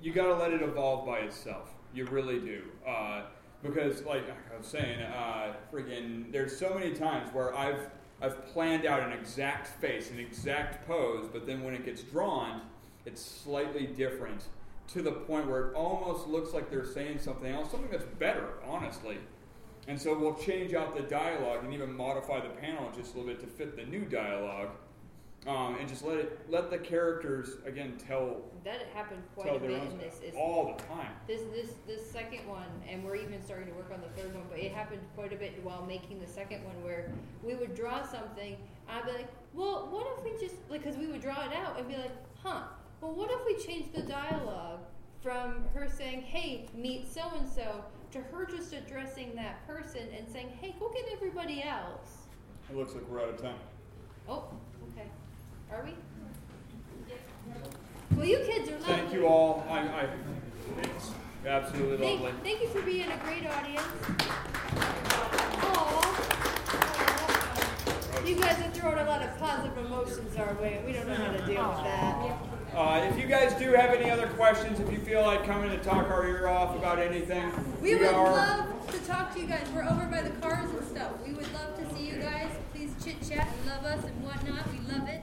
you got to let it evolve by itself. You really do. Uh, because, like I was saying, uh, friggin', there's so many times where I've I've planned out an exact face, an exact pose, but then when it gets drawn, it's slightly different to the point where it almost looks like they're saying something else, something that's better, honestly. And so we'll change out the dialogue and even modify the panel just a little bit to fit the new dialogue, um, and just let it let the characters again tell That happened quite a bit in this. Is all the time. this this this second one, and we're even starting to work on the third one. But it happened quite a bit while making the second one, where we would draw something. I'd be like, well, what if we just like, because we would draw it out and be like, huh? Well, what if we change the dialogue from her saying, "Hey, meet so and so," to her just addressing that person and saying, "Hey, go get everybody else." It looks like we're out of time. Oh. Are we? Well, you kids are lovely. Thank you all. I, I absolutely Thank, lovely. thank you for being a great audience. Aw. You guys are throwing a lot of positive emotions our way, and we don't know how to deal with that. Uh, if you guys do have any other questions, if you feel like coming to talk our ear off about anything, We would are. love to talk to you guys. We're over by the cars and stuff. We would love to see you guys. Please chit chat and love us and whatnot. We love it.